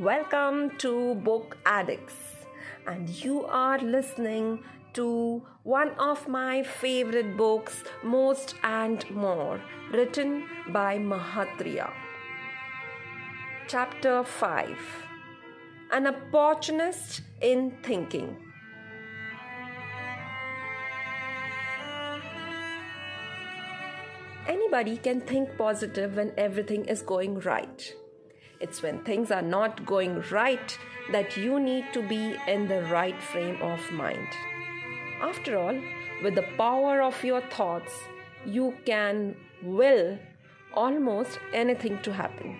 Welcome to Book Addicts, and you are listening to one of my favorite books, Most and More, written by Mahatria. Chapter 5 An Opportunist in Thinking. Anybody can think positive when everything is going right. It's when things are not going right that you need to be in the right frame of mind. After all, with the power of your thoughts, you can will almost anything to happen.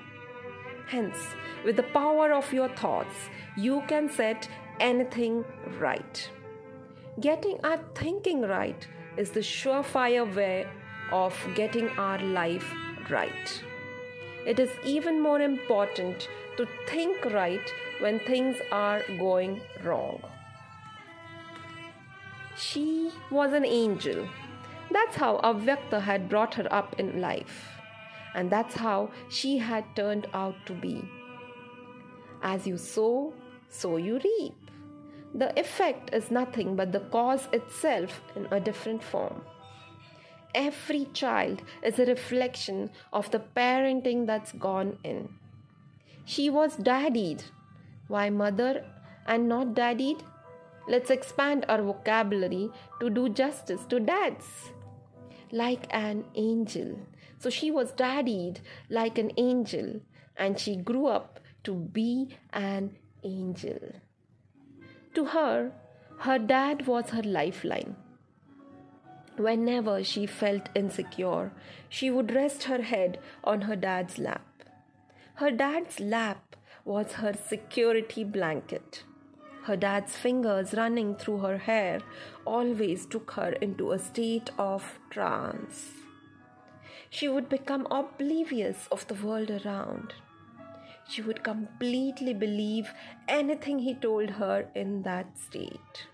Hence, with the power of your thoughts, you can set anything right. Getting our thinking right is the surefire way of getting our life right. It is even more important to think right when things are going wrong. She was an angel. That's how Avyakta had brought her up in life. And that's how she had turned out to be. As you sow, so you reap. The effect is nothing but the cause itself in a different form. Every child is a reflection of the parenting that's gone in. She was daddied. Why mother and not daddied? Let's expand our vocabulary to do justice to dads. Like an angel. So she was daddied like an angel and she grew up to be an angel. To her, her dad was her lifeline. Whenever she felt insecure, she would rest her head on her dad's lap. Her dad's lap was her security blanket. Her dad's fingers running through her hair always took her into a state of trance. She would become oblivious of the world around. She would completely believe anything he told her in that state.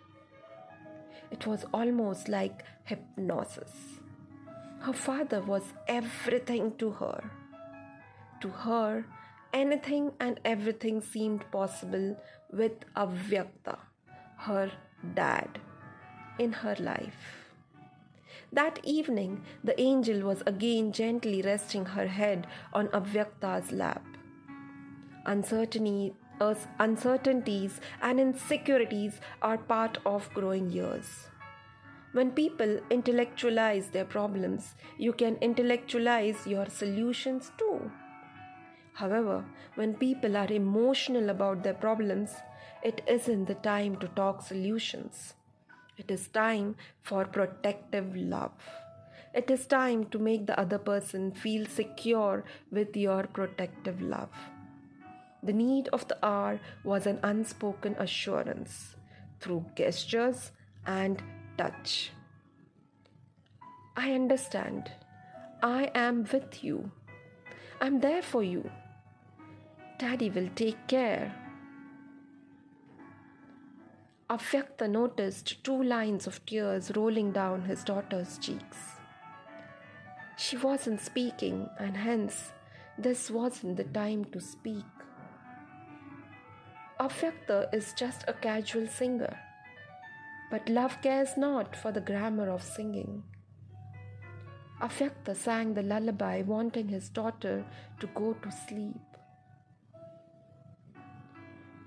It was almost like hypnosis. Her father was everything to her. To her, anything and everything seemed possible with Avyakta, her dad, in her life. That evening, the angel was again gently resting her head on Avyakta's lap. Uncertainty uncertainties and insecurities are part of growing years. When people intellectualize their problems, you can intellectualize your solutions too. However, when people are emotional about their problems, it isn't the time to talk solutions. It is time for protective love. It is time to make the other person feel secure with your protective love. The need of the hour was an unspoken assurance through gestures and touch. I understand. I am with you. I'm there for you. Daddy will take care. Avyakta noticed two lines of tears rolling down his daughter's cheeks. She wasn't speaking, and hence, this wasn't the time to speak. Avyakta is just a casual singer, but love cares not for the grammar of singing. Avyakta sang the lullaby, wanting his daughter to go to sleep.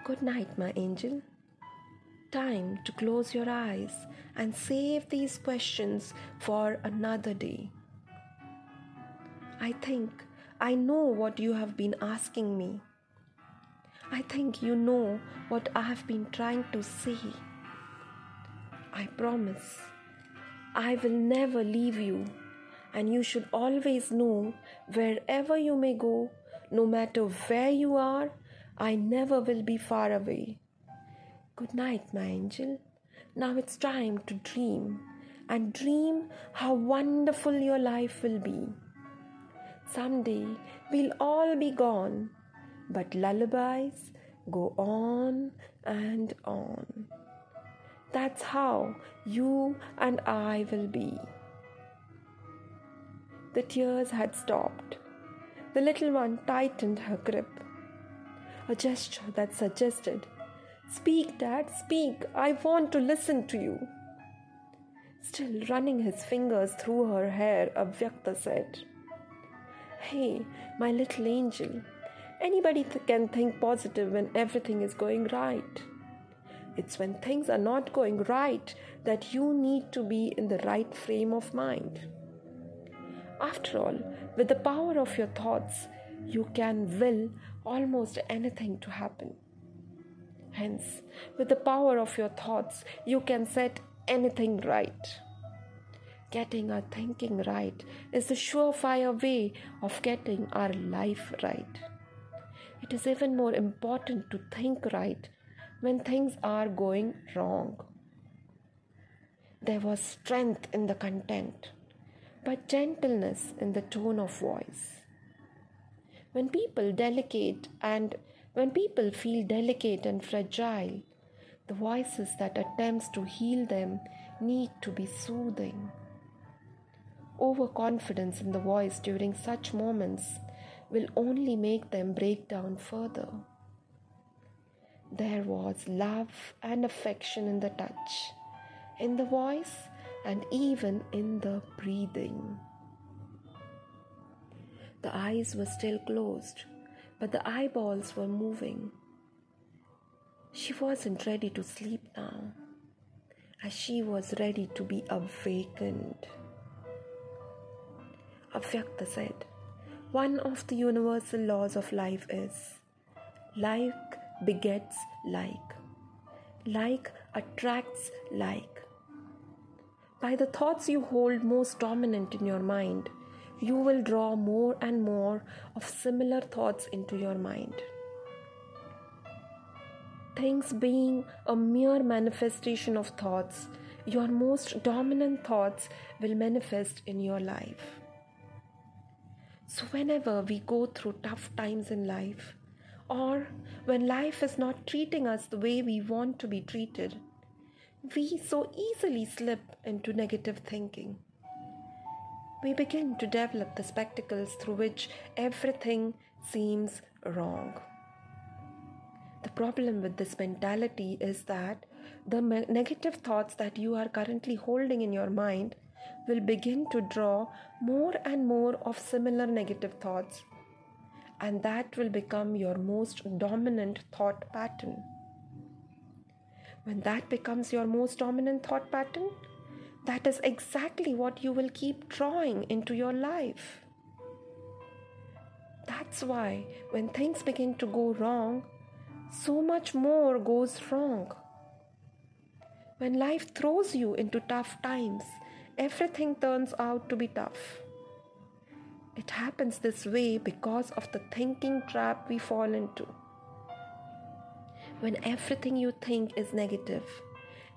Good night, my angel. Time to close your eyes and save these questions for another day. I think I know what you have been asking me. I think you know what I have been trying to say. I promise I will never leave you, and you should always know wherever you may go, no matter where you are, I never will be far away. Good night, my angel. Now it's time to dream and dream how wonderful your life will be. Someday we'll all be gone but lullabies go on and on. That's how you and I will be. The tears had stopped. The little one tightened her grip. a gesture that suggested, Speak, Dad, speak, I want to listen to you. Still running his fingers through her hair, Avyakta said, Hey, my little angel, anybody th- can think positive when everything is going right. It's when things are not going right that you need to be in the right frame of mind. After all, with the power of your thoughts, you can will almost anything to happen. Hence, with the power of your thoughts, you can set anything right. Getting our thinking right is the surefire way of getting our life right. It is even more important to think right when things are going wrong. There was strength in the content, but gentleness in the tone of voice. When people delicate and when people feel delicate and fragile, the voices that attempts to heal them need to be soothing. Overconfidence in the voice during such moments will only make them break down further. There was love and affection in the touch, in the voice, and even in the breathing. The eyes were still closed, but the eyeballs were moving. She wasn't ready to sleep now, as she was ready to be awakened. Avyakta said, One of the universal laws of life is like begets like, like attracts like. By the thoughts you hold most dominant in your mind, you will draw more and more of similar thoughts into your mind. Things being a mere manifestation of thoughts, your most dominant thoughts will manifest in your life. So, whenever we go through tough times in life, or when life is not treating us the way we want to be treated, we so easily slip into negative thinking. We begin to develop the spectacles through which everything seems wrong. The problem with this mentality is that the negative thoughts that you are currently holding in your mind will begin to draw more and more of similar negative thoughts and that will become your most dominant thought pattern. When that becomes your most dominant thought pattern, that is exactly what you will keep drawing into your life. That's why when things begin to go wrong, so much more goes wrong. When life throws you into tough times, everything turns out to be tough. It happens this way because of the thinking trap we fall into. When everything you think is negative,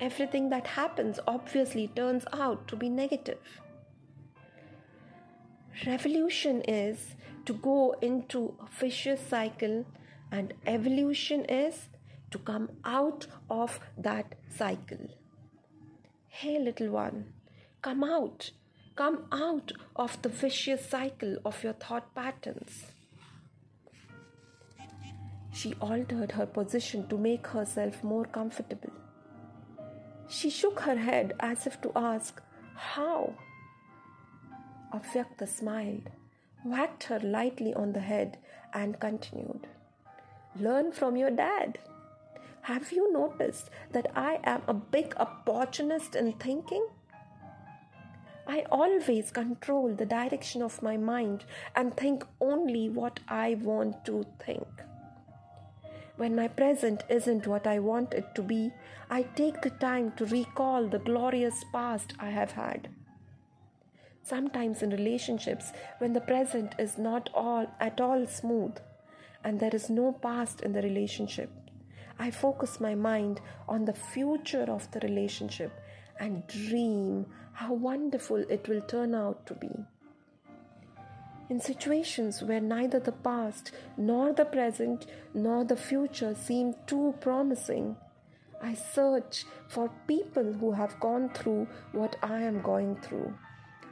everything that happens obviously turns out to be negative. Revolution is to go into a vicious cycle, and evolution is to come out of that cycle. Hey, little one, come out Come out of the vicious cycle of your thought patterns. She altered her position to make herself more comfortable. She shook her head as if to ask, How? Avyakta smiled, whacked her lightly on the head, and continued, Learn from your dad. Have you noticed that I am a big opportunist in thinking? I always control the direction of my mind and think only what I want to think. When my present isn't what I want it to be, I take the time to recall the glorious past I have had. Sometimes in relationships, when the present is not all at all smooth and there is no past in the relationship, I focus my mind on the future of the relationship and dream how wonderful it will turn out to be. In situations where neither the past, nor the present, nor the future seem too promising, I search for people who have gone through what I am going through,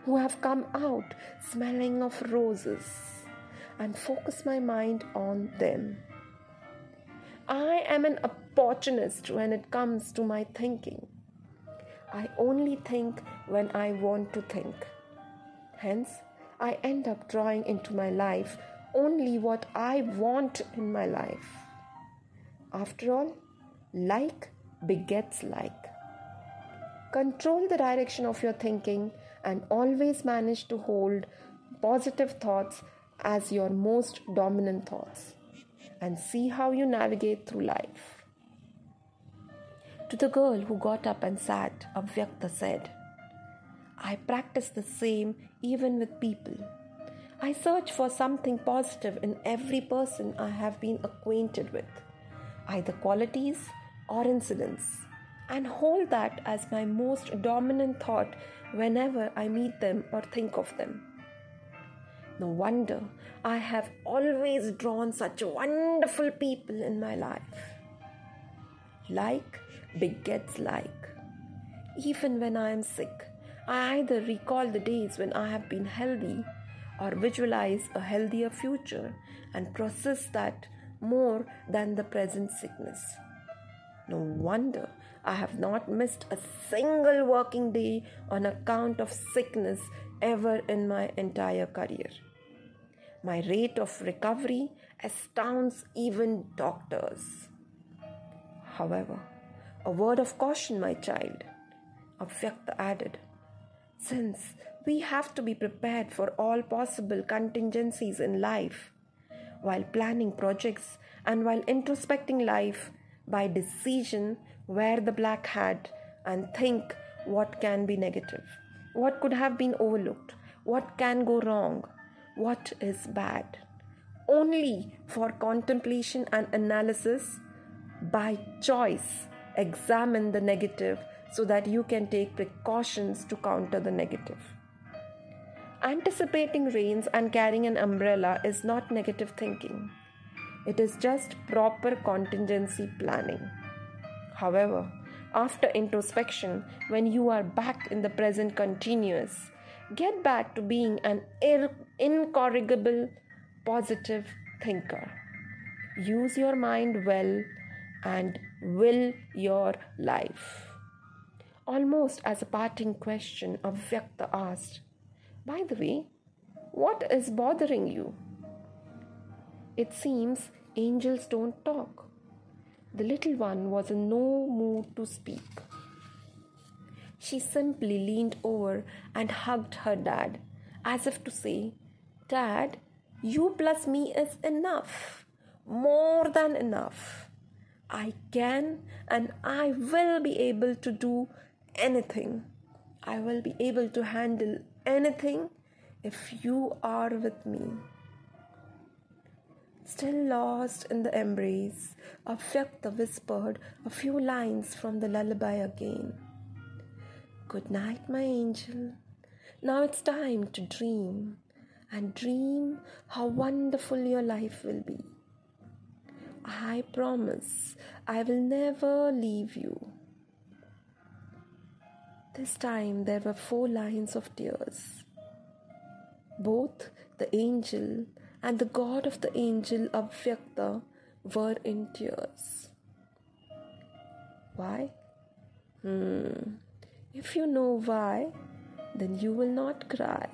who have come out smelling of roses, and focus my mind on them. I am an opportunist when it comes to my thinking. I only think when I want to think. Hence, I end up drawing into my life only what I want in my life. After all, like begets like. Control the direction of your thinking and always manage to hold positive thoughts as your most dominant thoughts and see how you navigate through life. To the girl who got up and sat, Avyakta said, I practice the same even with people. I search for something positive in every person I have been acquainted with, either qualities or incidents, and hold that as my most dominant thought whenever I meet them or think of them. No wonder I have always drawn such wonderful people in my life. Like begets like. Even when I am sick, I either recall the days when I have been healthy or visualize a healthier future and process that more than the present sickness. No wonder I have not missed a single working day on account of sickness ever in my entire career. My rate of recovery astounds even doctors. However, a word of caution, my child, Avyakta added, since we have to be prepared for all possible contingencies in life while planning projects and while introspecting life by decision wear the black hat and think what can be negative. What could have been overlooked? What can go wrong? What is bad? Only for contemplation and analysis by choice examine the negative so that you can take precautions to counter the negative. Anticipating rains and carrying an umbrella is not negative thinking. It is just proper contingency planning. However after introspection when you are back in the present continuous get back to being an incorrigible positive thinker. Use your mind well and will your life. Almost as a parting question, Avyakta asked, By the way, what is bothering you? It seems angels don't talk. The little one was in no mood to speak. She simply leaned over and hugged her dad, as if to say, Dad, you plus me is enough, more than enough. I can and I will be able to do anything. I will be able to handle anything if you are with me. Still lost in the embrace, Avyakta whispered a few lines from the lullaby again. Good night, my angel. Now it's time to dream and dream how wonderful your life will be. I promise I will never leave you. This time there were four lines of tears. Both the angel and the god of the angel Avyakta were in tears. Why? Hmm. If you know why, then you will not cry.